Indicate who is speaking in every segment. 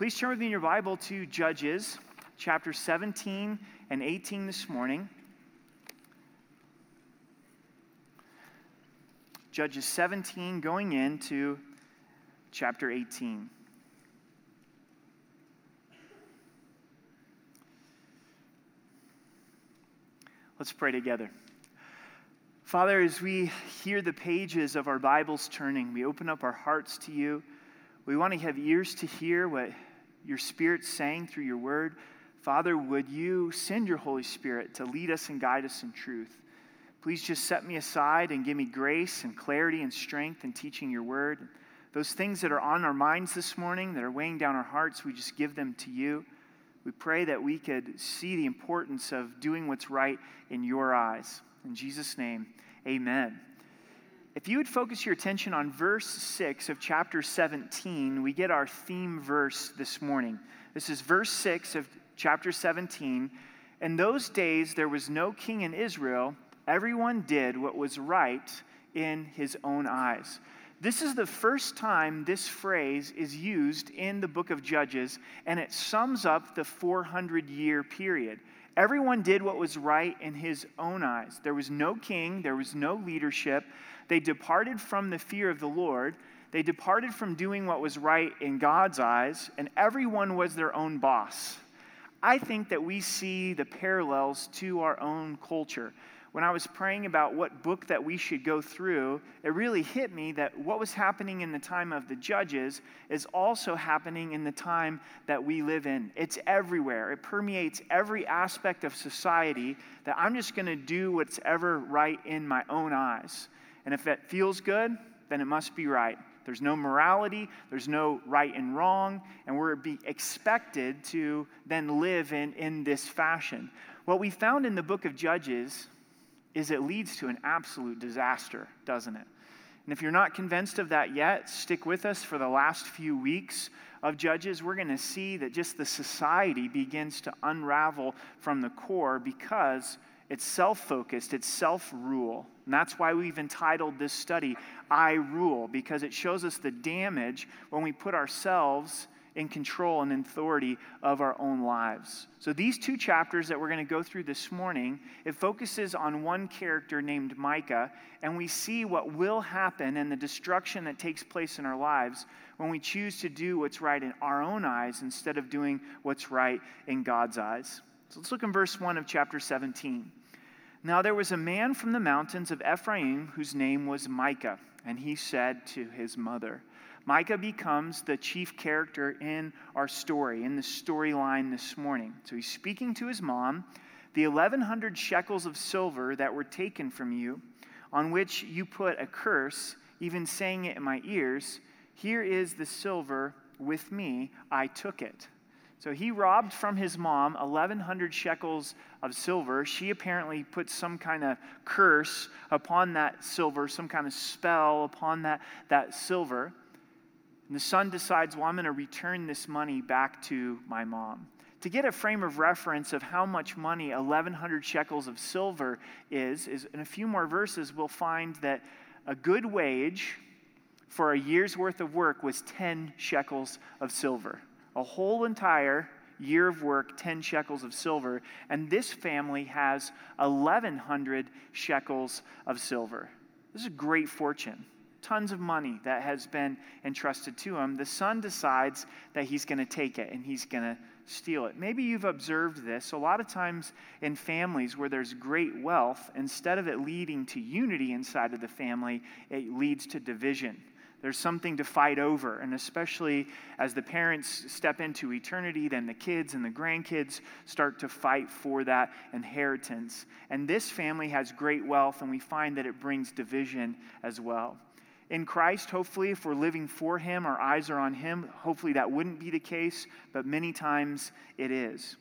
Speaker 1: Please turn with me in your Bible to Judges chapter 17 and 18 this morning. Judges 17 going into chapter 18. Let's pray together. Father, as we hear the pages of our Bibles turning, we open up our hearts to you. We want to have ears to hear what your Spirit saying through your word. Father, would you send your Holy Spirit to lead us and guide us in truth? Please just set me aside and give me grace and clarity and strength in teaching your word. Those things that are on our minds this morning, that are weighing down our hearts, we just give them to you. We pray that we could see the importance of doing what's right in your eyes. In Jesus' name, amen. If you would focus your attention on verse 6 of chapter 17, we get our theme verse this morning. This is verse 6 of chapter 17. In those days, there was no king in Israel. Everyone did what was right in his own eyes. This is the first time this phrase is used in the book of Judges, and it sums up the 400 year period. Everyone did what was right in his own eyes. There was no king, there was no leadership. They departed from the fear of the Lord. They departed from doing what was right in God's eyes, and everyone was their own boss. I think that we see the parallels to our own culture when I was praying about what book that we should go through, it really hit me that what was happening in the time of the judges is also happening in the time that we live in. It's everywhere, it permeates every aspect of society that I'm just going to do what's ever right in my own eyes. And if it feels good, then it must be right. There's no morality, there's no right and wrong, and we're be expected to then live in, in this fashion. What we found in the book of Judges is it leads to an absolute disaster, doesn't it? And if you're not convinced of that yet, stick with us for the last few weeks of Judges. We're going to see that just the society begins to unravel from the core because it's self focused, it's self rule. And that's why we've entitled this study, I Rule, because it shows us the damage when we put ourselves in control and authority of our own lives. So, these two chapters that we're going to go through this morning, it focuses on one character named Micah, and we see what will happen and the destruction that takes place in our lives when we choose to do what's right in our own eyes instead of doing what's right in God's eyes. So, let's look in verse 1 of chapter 17. Now, there was a man from the mountains of Ephraim whose name was Micah, and he said to his mother, Micah becomes the chief character in our story, in the storyline this morning. So he's speaking to his mom. The 1,100 shekels of silver that were taken from you, on which you put a curse, even saying it in my ears, here is the silver with me, I took it. So he robbed from his mom 1,100 shekels of silver. She apparently put some kind of curse upon that silver, some kind of spell upon that, that silver. And the son decides, well, I'm going to return this money back to my mom. To get a frame of reference of how much money 1,100 shekels of silver is, is in a few more verses, we'll find that a good wage for a year's worth of work was 10 shekels of silver. A whole entire year of work, 10 shekels of silver. And this family has 1,100 shekels of silver. This is a great fortune tons of money that has been entrusted to him, the son decides that he's going to take it and he's going to steal it. Maybe you've observed this. A lot of times in families where there's great wealth, instead of it leading to unity inside of the family, it leads to division. There's something to fight over. And especially as the parents step into eternity, then the kids and the grandkids start to fight for that inheritance. And this family has great wealth, and we find that it brings division as well in Christ, hopefully, if we're living for Him, our eyes are on Him. Hopefully, that wouldn't be the case, but many times it is.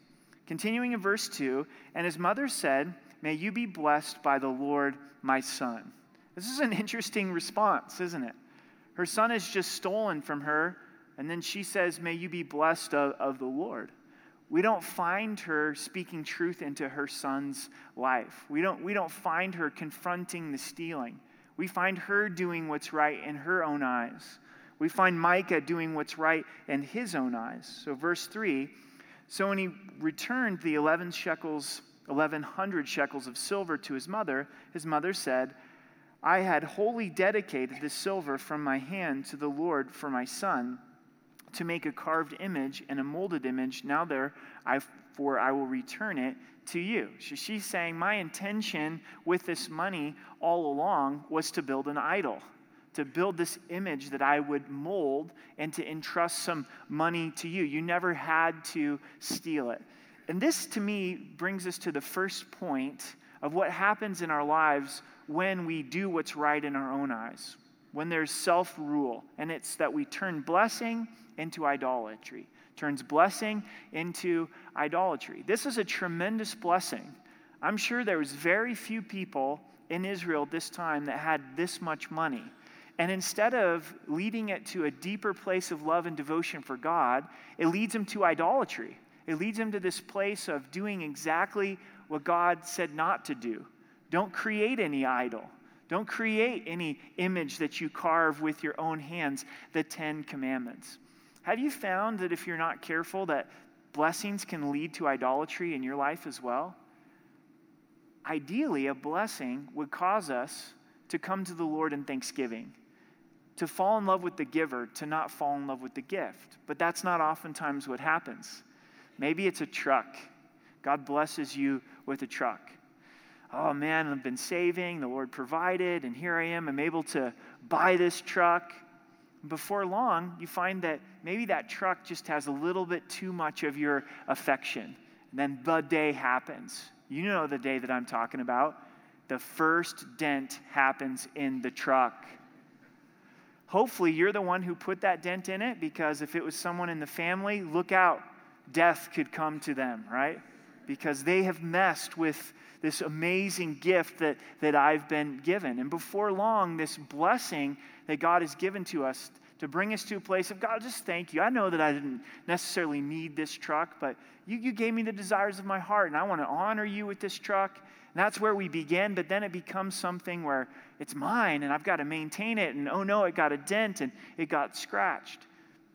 Speaker 1: Continuing in verse 2, and his mother said, May you be blessed by the Lord, my son. This is an interesting response, isn't it? Her son is just stolen from her, and then she says, May you be blessed of, of the Lord. We don't find her speaking truth into her son's life. We don't, we don't find her confronting the stealing. We find her doing what's right in her own eyes. We find Micah doing what's right in his own eyes. So, verse 3 So when he returned the 11 shekels, 1100 shekels of silver to his mother, his mother said, I had wholly dedicated the silver from my hand to the Lord for my son to make a carved image and a molded image. Now, there, I, for I will return it to you. So she's saying, My intention with this money all along was to build an idol, to build this image that I would mold and to entrust some money to you. You never had to steal it. And this, to me, brings us to the first point of what happens in our lives when we do what's right in our own eyes, when there's self rule. And it's that we turn blessing into idolatry, turns blessing into idolatry. This is a tremendous blessing. I'm sure there was very few people in Israel this time that had this much money. And instead of leading it to a deeper place of love and devotion for God, it leads them to idolatry. It leads them to this place of doing exactly what God said not to do. Don't create any idol. Don't create any image that you carve with your own hands, the Ten Commandments. Have you found that if you're not careful, that blessings can lead to idolatry in your life as well? Ideally, a blessing would cause us to come to the Lord in thanksgiving, to fall in love with the giver, to not fall in love with the gift. But that's not oftentimes what happens. Maybe it's a truck. God blesses you with a truck. Oh man, I've been saving, the Lord provided, and here I am. I'm able to buy this truck. Before long, you find that maybe that truck just has a little bit too much of your affection. And then the day happens. You know the day that I'm talking about. The first dent happens in the truck. Hopefully, you're the one who put that dent in it because if it was someone in the family, look out. Death could come to them, right? Because they have messed with this amazing gift that, that I've been given. And before long, this blessing that God has given to us to bring us to a place of God, just thank you. I know that I didn't necessarily need this truck, but you, you gave me the desires of my heart, and I want to honor you with this truck. And that's where we begin, but then it becomes something where it's mine and I've got to maintain it. And oh no, it got a dent and it got scratched.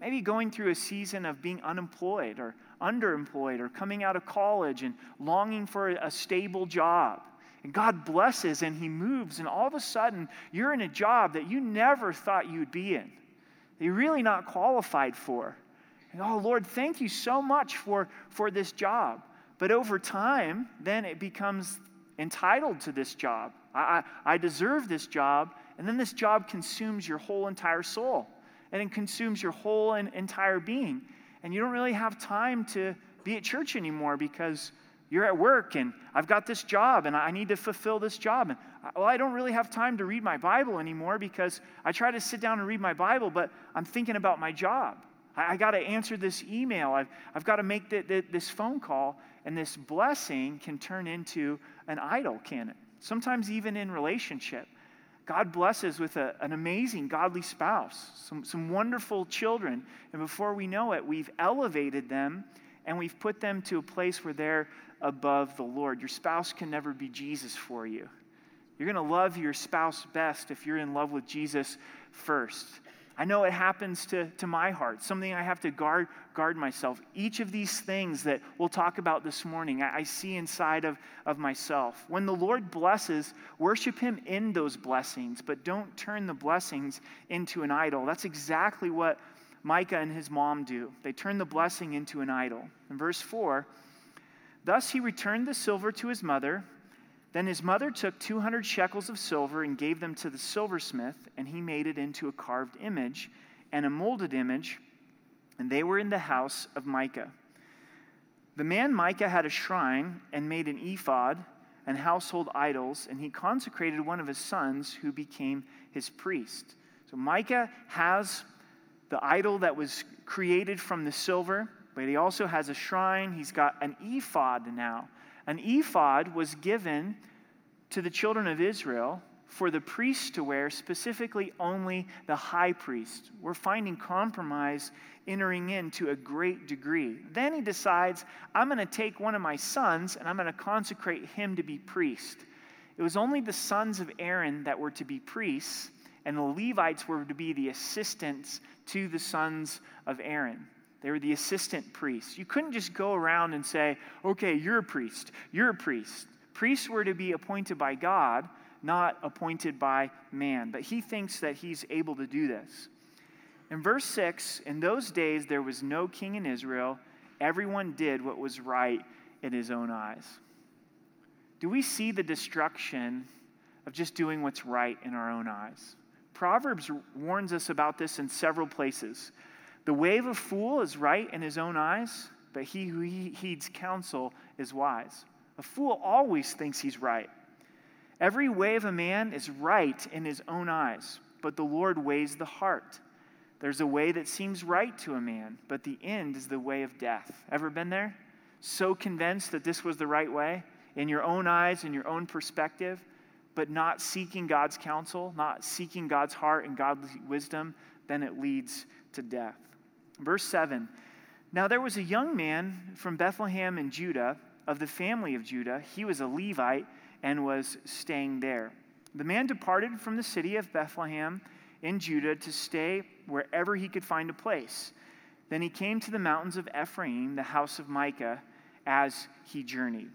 Speaker 1: Maybe going through a season of being unemployed or underemployed or coming out of college and longing for a stable job. And God blesses and He moves, and all of a sudden, you're in a job that you never thought you'd be in, that you're really not qualified for. And oh, Lord, thank you so much for, for this job. But over time, then it becomes entitled to this job. I, I, I deserve this job, and then this job consumes your whole entire soul, and it consumes your whole entire being and you don't really have time to be at church anymore because you're at work and I've got this job and I need to fulfill this job. And uh, well, I don't really have time to read my Bible anymore because I try to sit down and read my Bible, but I'm thinking about my job. I, I got to answer this email. I've, I've got to make the, the, this phone call. And this blessing can turn into an idol, can it? Sometimes even in relationship. God blesses with a, an amazing godly spouse, some, some wonderful children. And before we know it, we've elevated them and we've put them to a place where they're above the Lord. Your spouse can never be Jesus for you. You're going to love your spouse best if you're in love with Jesus first. I know it happens to, to my heart, something I have to guard, guard myself. Each of these things that we'll talk about this morning, I, I see inside of, of myself. When the Lord blesses, worship Him in those blessings, but don't turn the blessings into an idol. That's exactly what Micah and his mom do. They turn the blessing into an idol. In verse 4, thus he returned the silver to his mother then his mother took 200 shekels of silver and gave them to the silversmith, and he made it into a carved image and a molded image, and they were in the house of Micah. The man Micah had a shrine and made an ephod and household idols, and he consecrated one of his sons who became his priest. So Micah has the idol that was created from the silver, but he also has a shrine. He's got an ephod now. An ephod was given to the children of Israel for the priests to wear, specifically only the high priest. We're finding compromise entering in to a great degree. Then he decides, I'm going to take one of my sons and I'm going to consecrate him to be priest. It was only the sons of Aaron that were to be priests, and the Levites were to be the assistants to the sons of Aaron. They were the assistant priests. You couldn't just go around and say, okay, you're a priest, you're a priest. Priests were to be appointed by God, not appointed by man. But he thinks that he's able to do this. In verse 6, in those days there was no king in Israel. Everyone did what was right in his own eyes. Do we see the destruction of just doing what's right in our own eyes? Proverbs warns us about this in several places. The way of a fool is right in his own eyes, but he who heeds counsel is wise. A fool always thinks he's right. Every way of a man is right in his own eyes, but the Lord weighs the heart. There's a way that seems right to a man, but the end is the way of death. Ever been there? So convinced that this was the right way in your own eyes, in your own perspective, but not seeking God's counsel, not seeking God's heart and God's wisdom, then it leads to death. Verse 7 Now there was a young man from Bethlehem in Judah, of the family of Judah. He was a Levite and was staying there. The man departed from the city of Bethlehem in Judah to stay wherever he could find a place. Then he came to the mountains of Ephraim, the house of Micah, as he journeyed.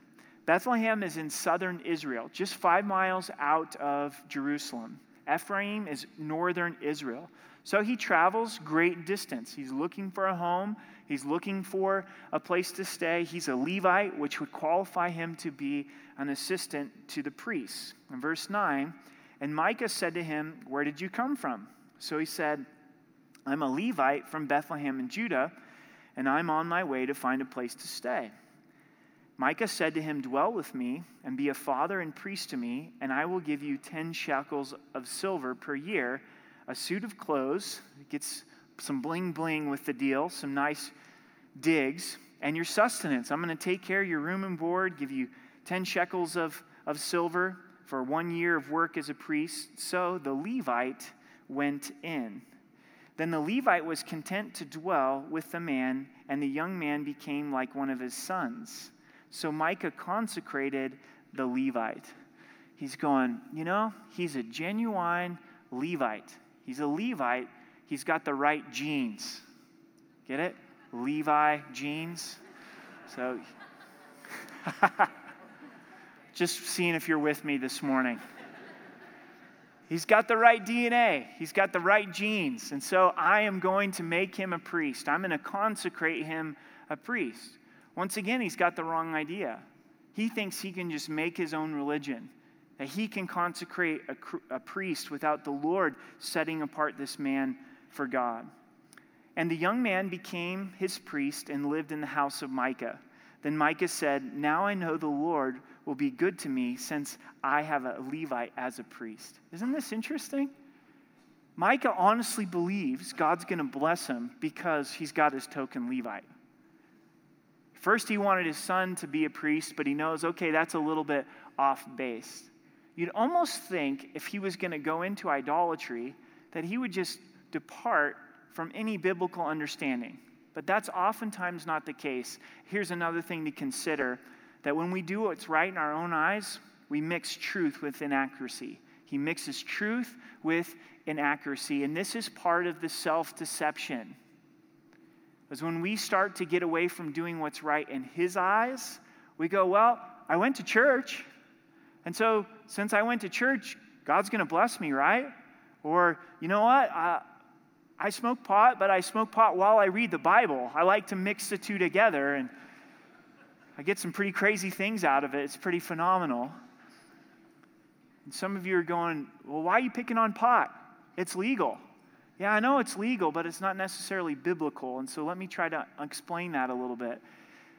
Speaker 1: Bethlehem is in southern Israel, just five miles out of Jerusalem. Ephraim is northern Israel. So he travels great distance. He's looking for a home, he's looking for a place to stay. He's a Levite, which would qualify him to be an assistant to the priests. In verse 9, and Micah said to him, Where did you come from? So he said, I'm a Levite from Bethlehem in Judah, and I'm on my way to find a place to stay. Micah said to him, Dwell with me and be a father and priest to me, and I will give you 10 shekels of silver per year a suit of clothes, gets some bling bling with the deal, some nice digs, and your sustenance. I'm going to take care of your room and board, give you 10 shekels of, of silver for one year of work as a priest. So the Levite went in. Then the Levite was content to dwell with the man, and the young man became like one of his sons. So Micah consecrated the Levite. He's going, you know, he's a genuine Levite. He's a Levite. He's got the right genes. Get it? Levi genes. So, just seeing if you're with me this morning. He's got the right DNA. He's got the right genes. And so I am going to make him a priest. I'm going to consecrate him a priest. Once again, he's got the wrong idea. He thinks he can just make his own religion that he can consecrate a, a priest without the Lord setting apart this man for God. And the young man became his priest and lived in the house of Micah. Then Micah said, Now I know the Lord will be good to me since I have a Levite as a priest. Isn't this interesting? Micah honestly believes God's going to bless him because he's got his token Levite. First, he wanted his son to be a priest, but he knows, okay, that's a little bit off base. You'd almost think if he was going to go into idolatry, that he would just depart from any biblical understanding. But that's oftentimes not the case. Here's another thing to consider that when we do what's right in our own eyes, we mix truth with inaccuracy. He mixes truth with inaccuracy, and this is part of the self deception. Because when we start to get away from doing what's right in His eyes, we go, Well, I went to church. And so, since I went to church, God's going to bless me, right? Or, you know what? I, I smoke pot, but I smoke pot while I read the Bible. I like to mix the two together, and I get some pretty crazy things out of it. It's pretty phenomenal. And some of you are going, well, why are you picking on pot? It's legal. Yeah, I know it's legal, but it's not necessarily biblical. And so let me try to explain that a little bit.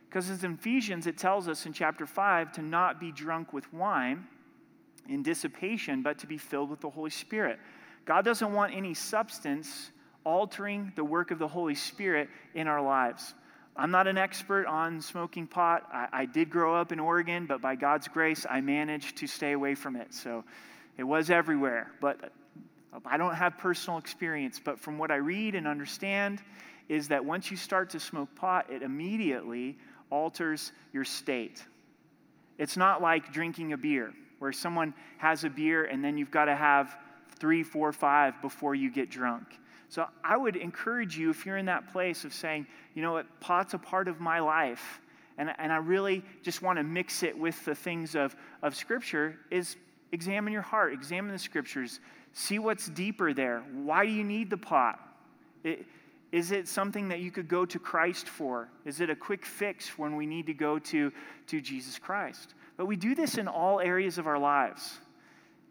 Speaker 1: Because in Ephesians, it tells us in chapter 5 to not be drunk with wine in dissipation, but to be filled with the Holy Spirit. God doesn't want any substance altering the work of the Holy Spirit in our lives. I'm not an expert on smoking pot. I, I, did grow up in Oregon, but by God's grace, I managed to stay away from it. So it was everywhere. But I don't have personal experience. But from what I read and understand, is that once you start to smoke pot, it immediately alters your state. It's not like drinking a beer, where someone has a beer and then you've got to have three, four, five before you get drunk. So I would encourage you, if you're in that place of saying, you know what, pot's a part of my life, and, and I really just want to mix it with the things of, of Scripture, is examine your heart, examine the Scriptures, see what's deeper there. Why do you need the pot? It, is it something that you could go to Christ for? Is it a quick fix when we need to go to, to Jesus Christ? But we do this in all areas of our lives.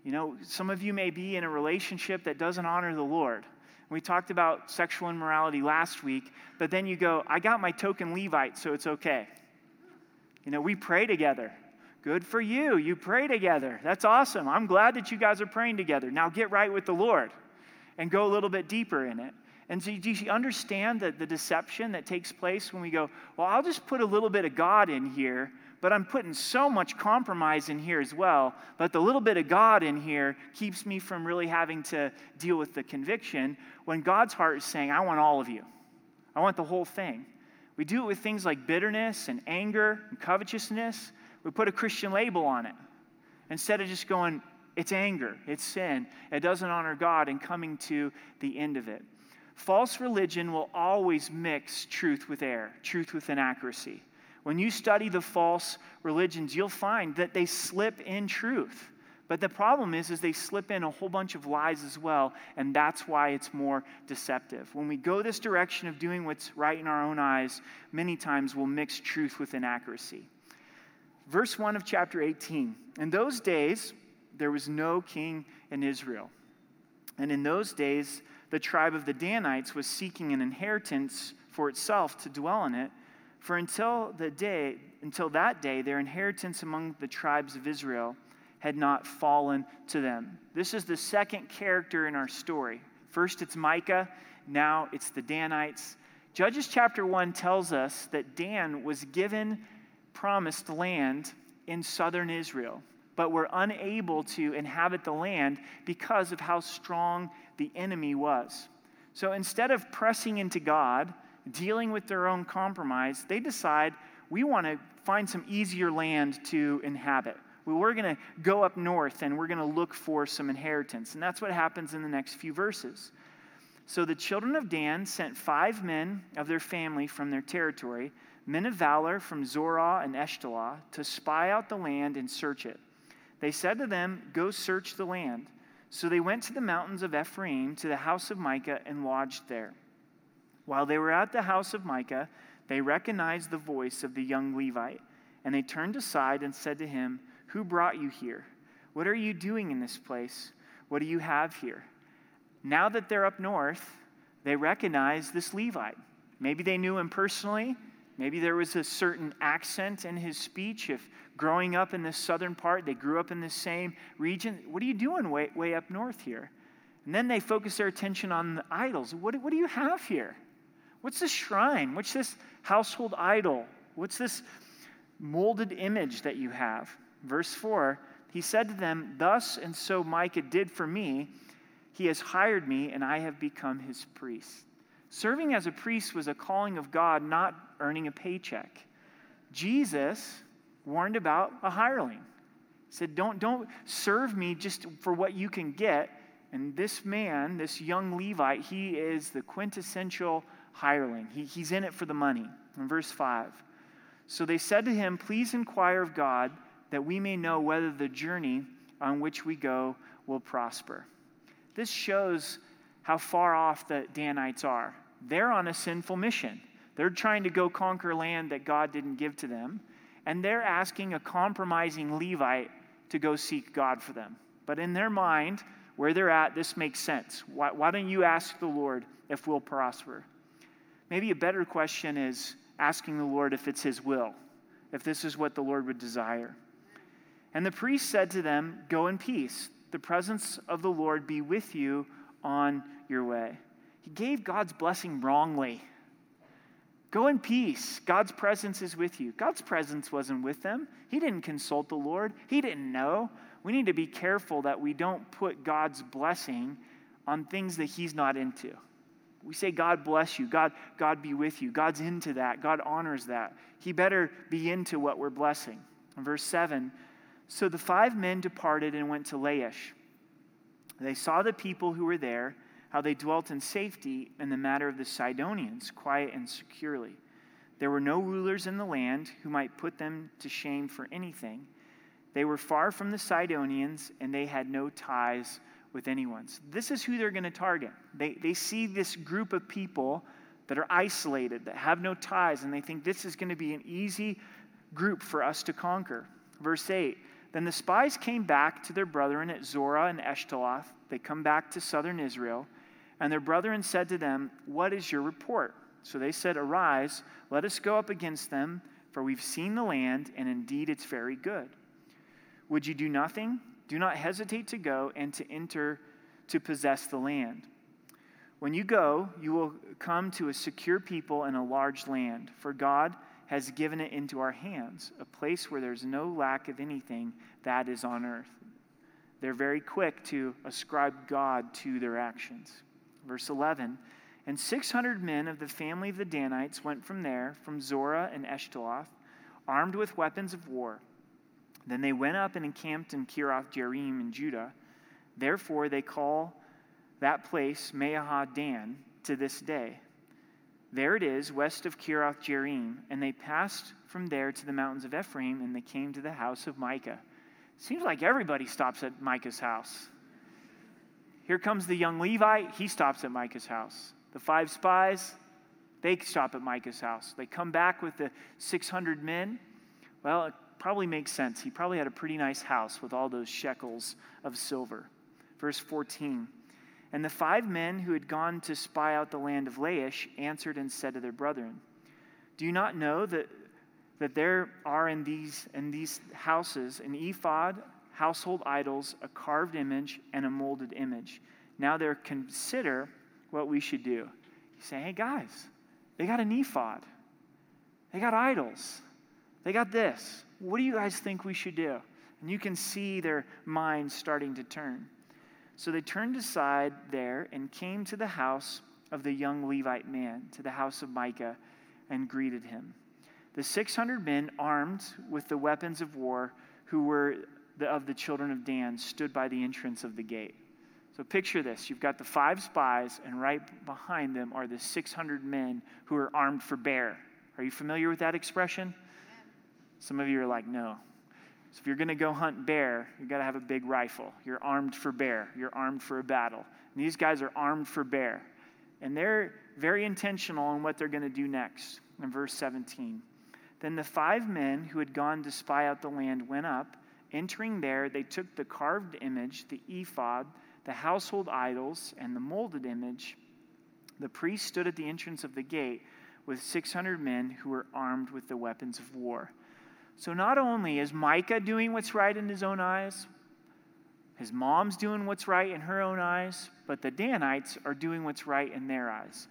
Speaker 1: You know, some of you may be in a relationship that doesn't honor the Lord. We talked about sexual immorality last week, but then you go, I got my token Levite, so it's okay. You know, we pray together. Good for you. You pray together. That's awesome. I'm glad that you guys are praying together. Now get right with the Lord and go a little bit deeper in it. And so, do you understand that the deception that takes place when we go, well, I'll just put a little bit of God in here, but I'm putting so much compromise in here as well. But the little bit of God in here keeps me from really having to deal with the conviction when God's heart is saying, I want all of you, I want the whole thing. We do it with things like bitterness and anger and covetousness. We put a Christian label on it instead of just going, it's anger, it's sin, it doesn't honor God, and coming to the end of it. False religion will always mix truth with error, truth with inaccuracy. When you study the false religions, you'll find that they slip in truth. But the problem is, is they slip in a whole bunch of lies as well, and that's why it's more deceptive. When we go this direction of doing what's right in our own eyes, many times we'll mix truth with inaccuracy. Verse 1 of chapter 18. In those days, there was no king in Israel. And in those days, the tribe of the Danites was seeking an inheritance for itself to dwell in it. For until the day, until that day, their inheritance among the tribes of Israel had not fallen to them. This is the second character in our story. First, it's Micah. Now, it's the Danites. Judges chapter 1 tells us that Dan was given promised land in southern Israel but were unable to inhabit the land because of how strong the enemy was. So instead of pressing into God, dealing with their own compromise, they decide we want to find some easier land to inhabit. we're going to go up north and we're going to look for some inheritance. And that's what happens in the next few verses. So the children of Dan sent five men of their family from their territory, men of valor from Zorah and Eshtaol, to spy out the land and search it. They said to them, Go search the land. So they went to the mountains of Ephraim, to the house of Micah, and lodged there. While they were at the house of Micah, they recognized the voice of the young Levite, and they turned aside and said to him, Who brought you here? What are you doing in this place? What do you have here? Now that they're up north, they recognize this Levite. Maybe they knew him personally. Maybe there was a certain accent in his speech. If growing up in the southern part, they grew up in the same region. What are you doing way, way up north here? And then they focus their attention on the idols. What, what do you have here? What's this shrine? What's this household idol? What's this molded image that you have? Verse 4 He said to them, Thus and so Micah did for me. He has hired me, and I have become his priest. Serving as a priest was a calling of God, not earning a paycheck. Jesus warned about a hireling. He said, don't, don't serve me just for what you can get. And this man, this young Levite, he is the quintessential hireling. He, he's in it for the money. In verse 5. So they said to him, Please inquire of God that we may know whether the journey on which we go will prosper. This shows how far off the Danites are. They're on a sinful mission. They're trying to go conquer land that God didn't give to them and they're asking a compromising Levite to go seek God for them. But in their mind, where they're at, this makes sense. Why, why don't you ask the Lord if we'll prosper? Maybe a better question is asking the Lord if it's His will, if this is what the Lord would desire. And the priest said to them, Go in peace. The presence of the Lord be with you on your way. He gave God's blessing wrongly. Go in peace. God's presence is with you. God's presence wasn't with them. He didn't consult the Lord, He didn't know. We need to be careful that we don't put God's blessing on things that He's not into. We say, God bless you. God, God be with you. God's into that. God honors that. He better be into what we're blessing. In verse 7 So the five men departed and went to Laish. They saw the people who were there how they dwelt in safety in the matter of the Sidonians, quiet and securely. There were no rulers in the land who might put them to shame for anything. They were far from the Sidonians, and they had no ties with anyone. So this is who they're going to target. They, they see this group of people that are isolated, that have no ties, and they think this is going to be an easy group for us to conquer. Verse 8 Then the spies came back to their brethren at Zorah and Eshtaol. They come back to southern Israel, and their brethren said to them, What is your report? So they said, Arise, let us go up against them, for we've seen the land, and indeed it's very good. Would you do nothing? Do not hesitate to go and to enter to possess the land. When you go, you will come to a secure people and a large land, for God has given it into our hands, a place where there's no lack of anything that is on earth. They're very quick to ascribe God to their actions. Verse 11 And 600 men of the family of the Danites went from there, from Zorah and Eshtaol, armed with weapons of war. Then they went up and encamped in Kiriath Jearim in Judah. Therefore, they call that place Mahaneh Dan to this day. There it is, west of Kiriath Jearim, and they passed from there to the mountains of Ephraim, and they came to the house of Micah. Seems like everybody stops at Micah's house. Here comes the young Levite, he stops at Micah's house. The five spies, they stop at Micah's house. They come back with the 600 men. Well, probably makes sense. He probably had a pretty nice house with all those shekels of silver. Verse 14 And the five men who had gone to spy out the land of Laish answered and said to their brethren, Do you not know that, that there are in these, in these houses an ephod, household idols, a carved image, and a molded image? Now there consider what we should do. You say, Hey guys, they got an ephod, they got idols, they got this. What do you guys think we should do? And you can see their minds starting to turn. So they turned aside there and came to the house of the young Levite man, to the house of Micah, and greeted him. The 600 men armed with the weapons of war, who were the, of the children of Dan, stood by the entrance of the gate. So picture this you've got the five spies, and right behind them are the 600 men who are armed for bear. Are you familiar with that expression? Some of you are like, no. So if you're going to go hunt bear, you've got to have a big rifle. You're armed for bear. You're armed for a battle. And these guys are armed for bear. And they're very intentional on what they're going to do next. In verse 17. Then the five men who had gone to spy out the land went up. Entering there, they took the carved image, the ephod, the household idols, and the molded image. The priest stood at the entrance of the gate with 600 men who were armed with the weapons of war. So not only is Micah doing what's right in his own eyes, his mom's doing what's right in her own eyes, but the Danites are doing what's right in their eyes.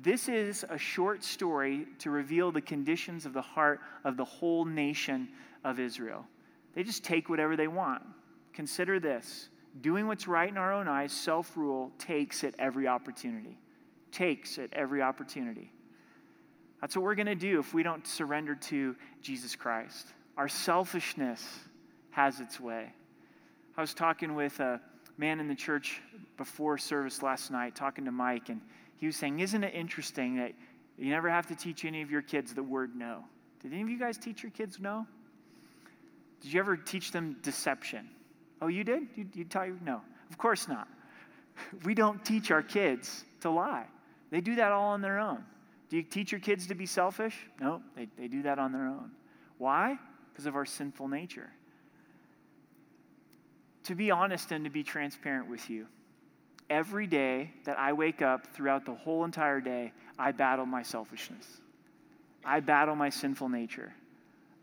Speaker 1: This is a short story to reveal the conditions of the heart of the whole nation of Israel. They just take whatever they want. Consider this doing what's right in our own eyes, self rule, takes at every opportunity. Takes at every opportunity. That's what we're going to do if we don't surrender to Jesus Christ. Our selfishness has its way. I was talking with a man in the church before service last night, talking to Mike, and he was saying, Isn't it interesting that you never have to teach any of your kids the word no? Did any of you guys teach your kids no? Did you ever teach them deception? Oh, you did? You, you taught you? No. Of course not. We don't teach our kids to lie. They do that all on their own. Do you teach your kids to be selfish? No, they, they do that on their own. Why? Because of our sinful nature. To be honest and to be transparent with you, every day that I wake up throughout the whole entire day, I battle my selfishness. I battle my sinful nature.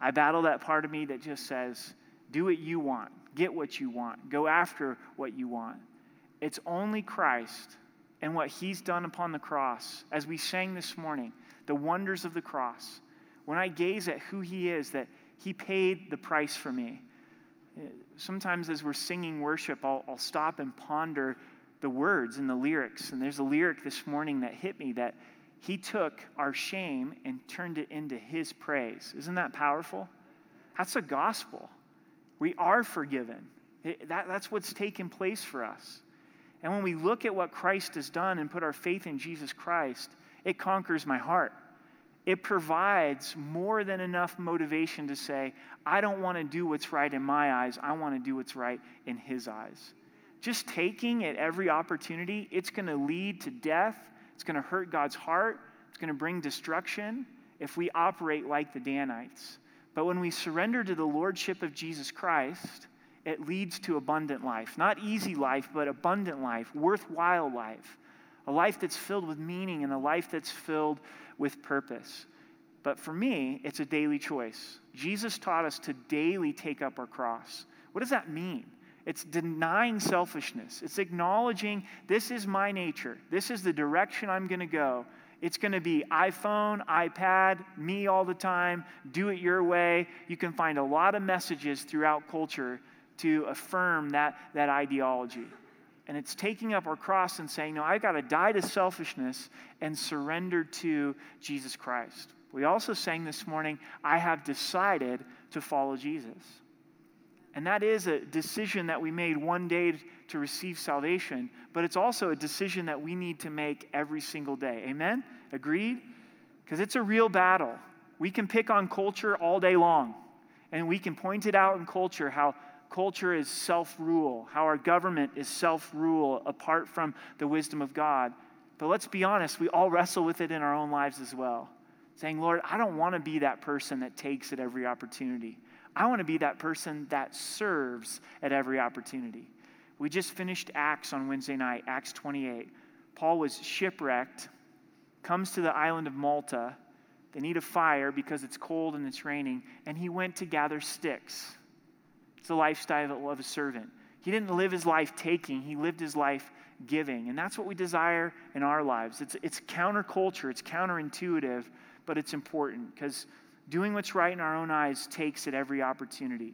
Speaker 1: I battle that part of me that just says, do what you want, get what you want, go after what you want. It's only Christ and what he's done upon the cross, as we sang this morning, the wonders of the cross, when I gaze at who he is, that he paid the price for me. Sometimes as we're singing worship, I'll, I'll stop and ponder the words and the lyrics. And there's a lyric this morning that hit me that he took our shame and turned it into his praise. Isn't that powerful? That's a gospel. We are forgiven. It, that, that's what's taken place for us. And when we look at what Christ has done and put our faith in Jesus Christ, it conquers my heart. It provides more than enough motivation to say, I don't want to do what's right in my eyes, I want to do what's right in His eyes. Just taking at every opportunity, it's going to lead to death, it's going to hurt God's heart, it's going to bring destruction if we operate like the Danites. But when we surrender to the Lordship of Jesus Christ, it leads to abundant life. Not easy life, but abundant life, worthwhile life. A life that's filled with meaning and a life that's filled with purpose. But for me, it's a daily choice. Jesus taught us to daily take up our cross. What does that mean? It's denying selfishness. It's acknowledging this is my nature. This is the direction I'm going to go. It's going to be iPhone, iPad, me all the time, do it your way. You can find a lot of messages throughout culture to affirm that, that ideology. And it's taking up our cross and saying, No, I've got to die to selfishness and surrender to Jesus Christ. We also sang this morning, I have decided to follow Jesus. And that is a decision that we made one day to receive salvation, but it's also a decision that we need to make every single day. Amen? Agreed? Because it's a real battle. We can pick on culture all day long, and we can point it out in culture how culture is self rule, how our government is self rule apart from the wisdom of God. But let's be honest, we all wrestle with it in our own lives as well. Saying, Lord, I don't want to be that person that takes at every opportunity. I want to be that person that serves at every opportunity. We just finished Acts on Wednesday night, Acts 28. Paul was shipwrecked, comes to the island of Malta. They need a fire because it's cold and it's raining, and he went to gather sticks. It's the lifestyle of a servant. He didn't live his life taking, he lived his life giving. And that's what we desire in our lives. It's, it's counterculture, it's counterintuitive, but it's important because doing what's right in our own eyes takes at every opportunity.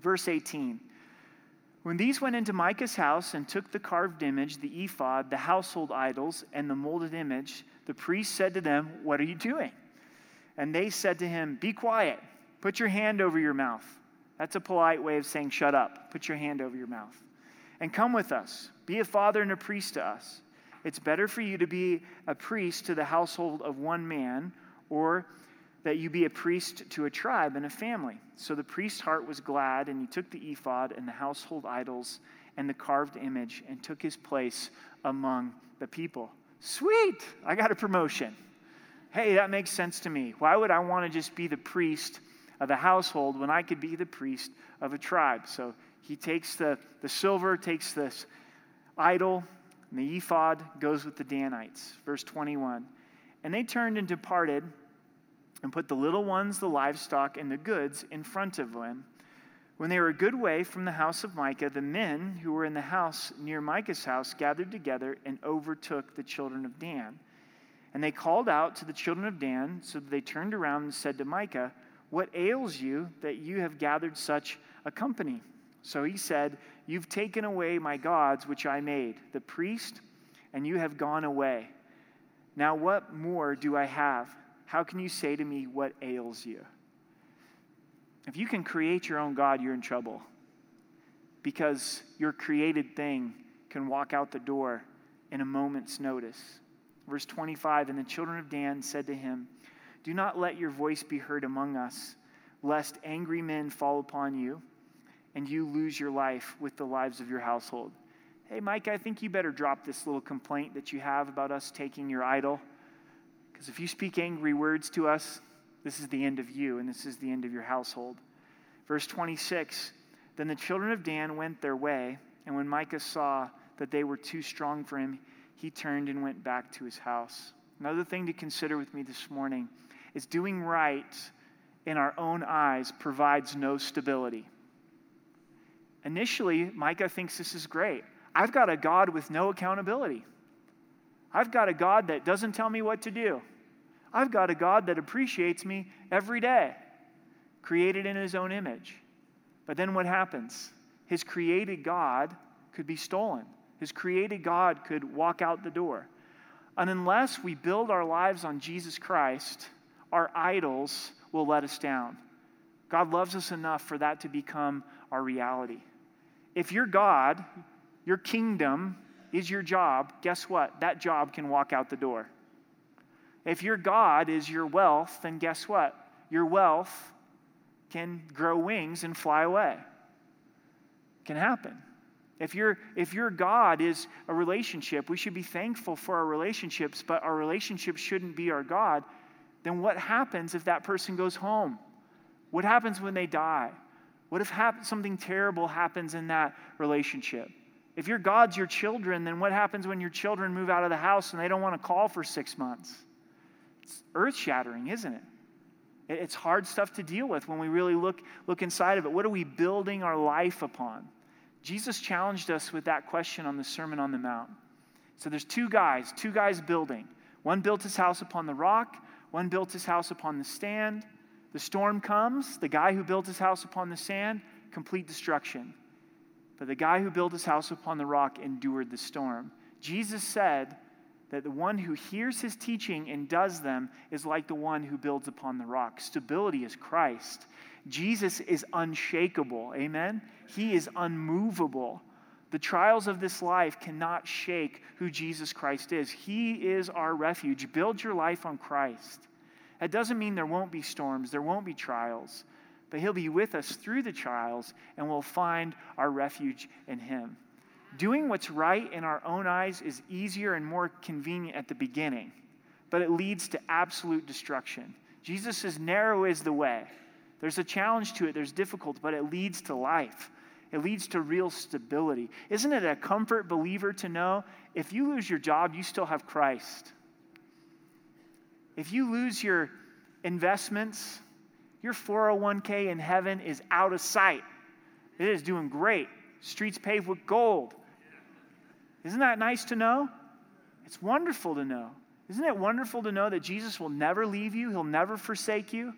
Speaker 1: Verse 18 When these went into Micah's house and took the carved image, the ephod, the household idols, and the molded image, the priest said to them, What are you doing? And they said to him, Be quiet, put your hand over your mouth. That's a polite way of saying, shut up. Put your hand over your mouth. And come with us. Be a father and a priest to us. It's better for you to be a priest to the household of one man, or that you be a priest to a tribe and a family. So the priest's heart was glad, and he took the ephod and the household idols and the carved image and took his place among the people. Sweet! I got a promotion. Hey, that makes sense to me. Why would I want to just be the priest of the household when I could be the priest of a tribe. So he takes the, the silver, takes this idol, and the ephod goes with the Danites. Verse 21. And they turned and departed and put the little ones, the livestock, and the goods in front of them. When they were a good way from the house of Micah, the men who were in the house near Micah's house gathered together and overtook the children of Dan. And they called out to the children of Dan, so they turned around and said to Micah, what ails you that you have gathered such a company? So he said, You've taken away my gods which I made, the priest, and you have gone away. Now what more do I have? How can you say to me, What ails you? If you can create your own God, you're in trouble. Because your created thing can walk out the door in a moment's notice. Verse 25 And the children of Dan said to him, do not let your voice be heard among us, lest angry men fall upon you and you lose your life with the lives of your household. Hey, Mike, I think you better drop this little complaint that you have about us taking your idol. Because if you speak angry words to us, this is the end of you and this is the end of your household. Verse 26 Then the children of Dan went their way, and when Micah saw that they were too strong for him, he turned and went back to his house. Another thing to consider with me this morning is doing right in our own eyes provides no stability. Initially, Micah thinks this is great. I've got a God with no accountability. I've got a God that doesn't tell me what to do. I've got a God that appreciates me every day, created in his own image. But then what happens? His created God could be stolen. His created God could walk out the door. And unless we build our lives on Jesus Christ, our idols will let us down. God loves us enough for that to become our reality. If your God, your kingdom, is your job, guess what? That job can walk out the door. If your God is your wealth, then guess what? Your wealth can grow wings and fly away. Can happen. If your if your God is a relationship, we should be thankful for our relationships, but our relationship shouldn't be our God. Then what happens if that person goes home? What happens when they die? What if hap- something terrible happens in that relationship? If your God's your children, then what happens when your children move out of the house and they don't want to call for six months? It's earth shattering, isn't it? It's hard stuff to deal with when we really look, look inside of it. What are we building our life upon? Jesus challenged us with that question on the Sermon on the Mount. So there's two guys, two guys building. One built his house upon the rock, one built his house upon the sand. The storm comes, the guy who built his house upon the sand, complete destruction. But the guy who built his house upon the rock endured the storm. Jesus said, that the one who hears his teaching and does them is like the one who builds upon the rock. Stability is Christ. Jesus is unshakable. Amen? He is unmovable. The trials of this life cannot shake who Jesus Christ is. He is our refuge. Build your life on Christ. That doesn't mean there won't be storms, there won't be trials, but He'll be with us through the trials, and we'll find our refuge in Him. Doing what's right in our own eyes is easier and more convenient at the beginning, but it leads to absolute destruction. Jesus says, Narrow is the way. There's a challenge to it, there's difficulty, but it leads to life. It leads to real stability. Isn't it a comfort, believer, to know if you lose your job, you still have Christ? If you lose your investments, your 401k in heaven is out of sight. It is doing great. Streets paved with gold. Isn't that nice to know? It's wonderful to know. Isn't it wonderful to know that Jesus will never leave you, He'll never forsake you?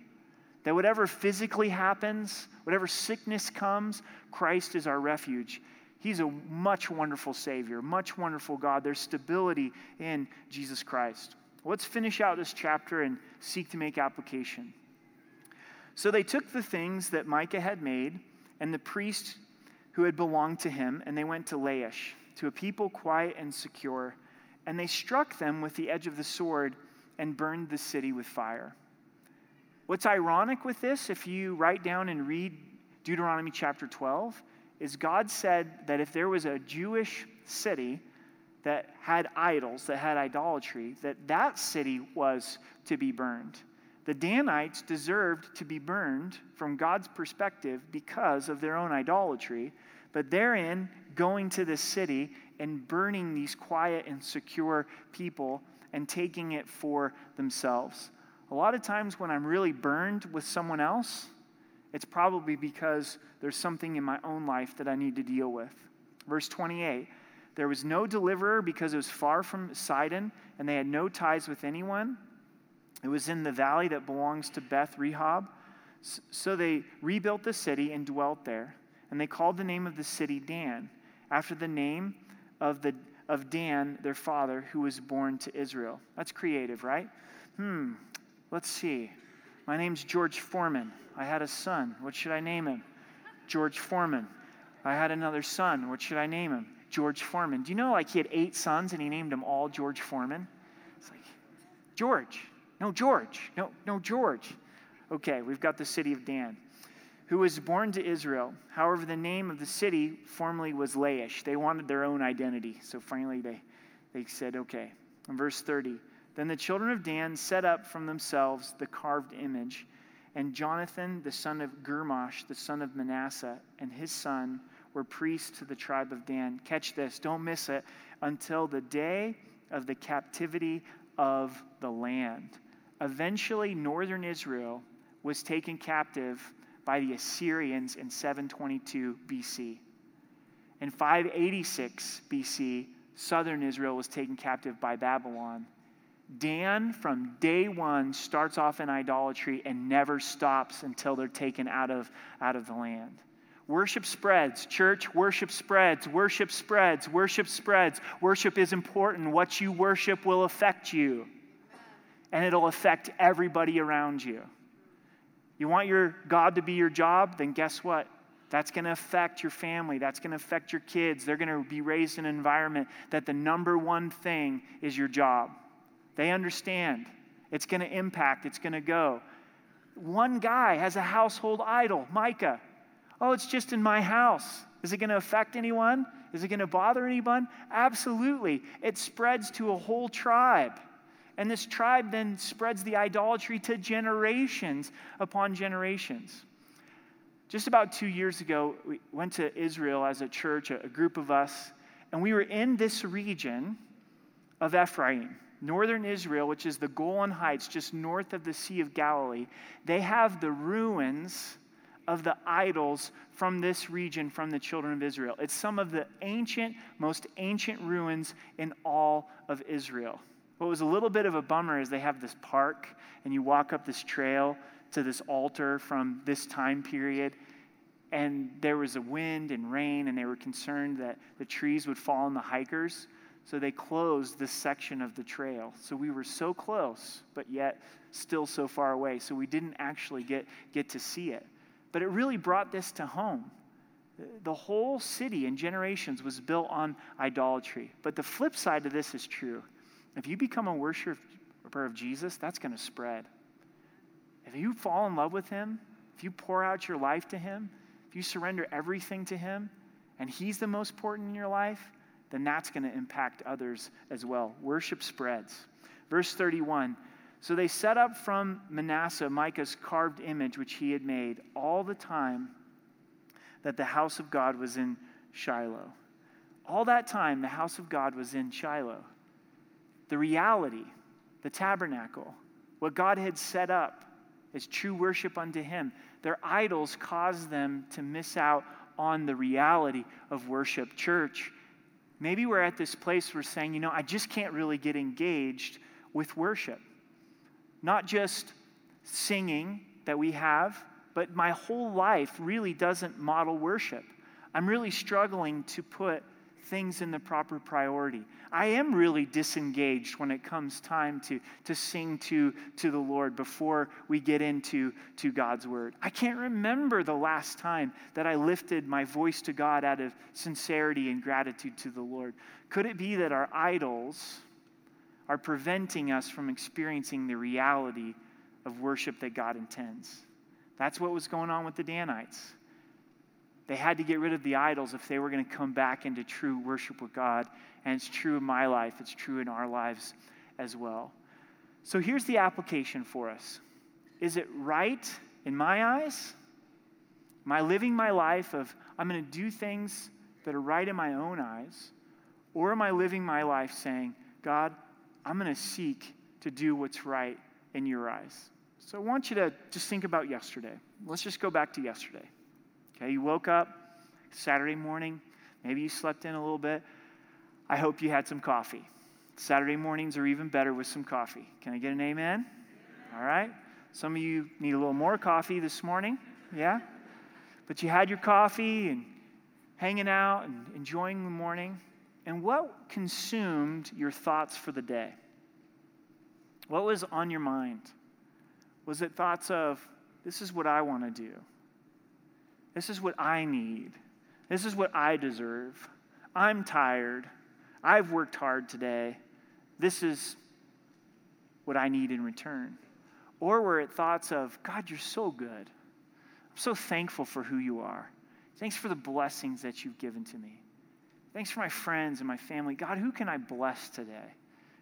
Speaker 1: That whatever physically happens, whatever sickness comes, Christ is our refuge. He's a much wonderful Savior, much wonderful God. There's stability in Jesus Christ. Let's finish out this chapter and seek to make application. So they took the things that Micah had made and the priest who had belonged to him, and they went to Laish to a people quiet and secure, and they struck them with the edge of the sword and burned the city with fire. What's ironic with this, if you write down and read Deuteronomy chapter 12, is God said that if there was a Jewish city that had idols, that had idolatry, that that city was to be burned. The Danites deserved to be burned from God's perspective because of their own idolatry, but therein going to the city and burning these quiet and secure people and taking it for themselves. A lot of times when I'm really burned with someone else, it's probably because there's something in my own life that I need to deal with. Verse 28 There was no deliverer because it was far from Sidon, and they had no ties with anyone. It was in the valley that belongs to Beth Rehob. So they rebuilt the city and dwelt there and they called the name of the city Dan, after the name of, the, of Dan, their father, who was born to Israel. That's creative, right? Hmm, let's see. My name's George Foreman. I had a son. What should I name him? George Foreman. I had another son. What should I name him? George Foreman. Do you know, like, he had eight sons and he named them all George Foreman? It's like, George. No, George. No, no, George. Okay, we've got the city of Dan who was born to Israel. However, the name of the city formerly was Laish. They wanted their own identity. So finally they, they said, okay. In verse 30, then the children of Dan set up from themselves the carved image, and Jonathan, the son of Gershom, the son of Manasseh, and his son were priests to the tribe of Dan. Catch this, don't miss it, until the day of the captivity of the land. Eventually, northern Israel was taken captive by the Assyrians in 722 BC. In 586 BC, southern Israel was taken captive by Babylon. Dan, from day one, starts off in idolatry and never stops until they're taken out of, out of the land. Worship spreads. Church, worship spreads. Worship spreads. Worship spreads. Worship is important. What you worship will affect you, and it'll affect everybody around you. You want your God to be your job? Then guess what? That's going to affect your family. That's going to affect your kids. They're going to be raised in an environment that the number one thing is your job. They understand. It's going to impact, it's going to go. One guy has a household idol, Micah. Oh, it's just in my house. Is it going to affect anyone? Is it going to bother anyone? Absolutely. It spreads to a whole tribe. And this tribe then spreads the idolatry to generations upon generations. Just about two years ago, we went to Israel as a church, a, group of us, and we were in this region of Ephraim, northern Israel, which is the Golan Heights, just north of the Sea of Galilee. They have the ruins of the idols from this region, from the children of Israel. It's some of the ancient, most ancient ruins in all of Israel. What was a little bit of a bummer is they have this park, and you walk up this trail to this altar from this time period. And there was a wind and rain, and they were concerned that the trees would fall on the hikers. So they closed this section of the trail. So we were so close, but yet still so far away. So we didn't actually get, get to see it. But it really brought this to home. The whole city in generations was built on idolatry. But the flip side of this is true. If you become a worshiper of Jesus, that's going to spread. If you fall in love with Him, if you pour out your life to Him, if you surrender everything to Him, and He's the most important in your life, then that's going to impact others as well. Worship spreads. Verse 31 So they set up from Manasseh Micah's carved image, which he had made, all the time that the house of God was in Shiloh. All that time, the house of God was in Shiloh. The reality, the tabernacle, what God had set up as true worship unto Him, their idols caused them to miss out on the reality of worship. Church, maybe we're at this place where we're saying, you know, I just can't really get engaged with worship. Not just singing that we have, but my whole life really doesn't model worship. I'm really struggling to put things in the proper priority. I am really disengaged when it comes time to, to sing to, to the Lord before we get into to God's word. I can't remember the last time that I lifted my voice to God out of sincerity and gratitude to the Lord. Could it be that our idols are preventing us from experiencing the reality of worship that God intends? That's what was going on with the Danites. They had to get rid of the idols if they were going to come back into true worship with God. And it's true in my life, it's true in our lives as well. So here's the application for us Is it right in my eyes? Am I living my life of I'm going to do things that are right in my own eyes? Or am I living my life saying, God, I'm going to seek to do what's right in your eyes? So I want you to just think about yesterday. Let's just go back to yesterday. Okay, you woke up Saturday morning, maybe you slept in a little bit. I hope you had some coffee. Saturday mornings are even better with some coffee. Can I get an amen? All right. Some of you need a little more coffee this morning. Yeah? But you had your coffee and hanging out and enjoying the morning. And what consumed your thoughts for the day? What was on your mind? Was it thoughts of, this is what I want to do? This is what I need. This is what I deserve. I'm tired. I've worked hard today. This is what I need in return. Or were it thoughts of, God, you're so good. I'm so thankful for who you are. Thanks for the blessings that you've given to me. Thanks for my friends and my family. God, who can I bless today?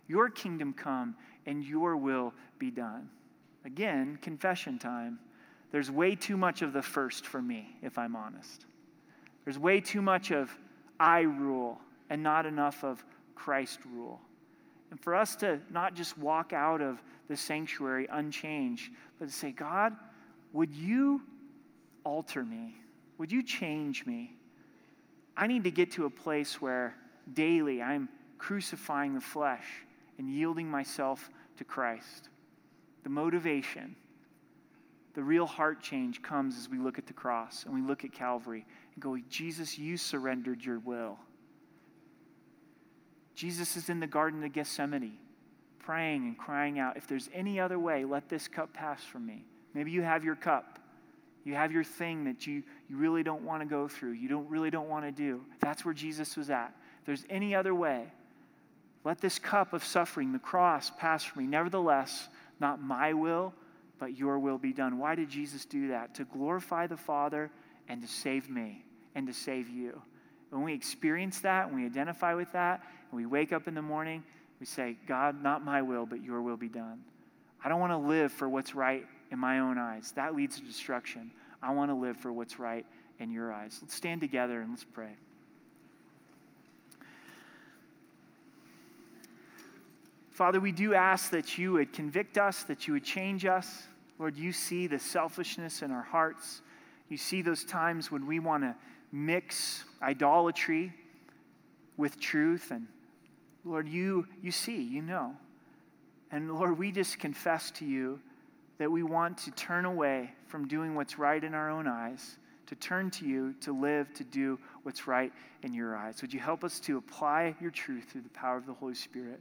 Speaker 1: Your kingdom come and your will be done. Again, confession time. There's way too much of the first for me, if I'm honest. There's way too much of I rule and not enough of Christ rule. And for us to not just walk out of the sanctuary unchanged, but to say, God, would you alter me? Would you change me? I need to get to a place where daily I'm crucifying the flesh and yielding myself to Christ. The motivation the real heart change comes as we look at the cross and we look at Calvary and go, Jesus, you surrendered your will. Jesus is in the Garden of Gethsemane, praying and crying out, If there's any other way, let this cup pass from me. Maybe you have your cup You have your thing that you, you really don't want to go through, you don't really don't want to do. That's where Jesus was at. If there's any other way, let this cup of suffering, the cross, pass from me. Nevertheless, not my will, but your will be done. Why did Jesus do that? To glorify the Father and to save me and to save you. When we experience that, when we identify with that, and we wake up in the morning, we say, God, not my will, but your will be done. I don't want to live for what's right in my own eyes. That leads to destruction. I want to live for what's right in your eyes. Let's stand together and let's pray. Father, we do ask that you would convict us, that you would change us. Lord, you see the selfishness in our hearts. You see those times when we want to mix idolatry with truth. And Lord, you, you see, you know. And Lord, we just confess to you that we want to turn away from doing what's right in our own eyes, to turn to you, to live, to do what's right in your eyes. Would you help us to apply your truth through the power of the Holy Spirit?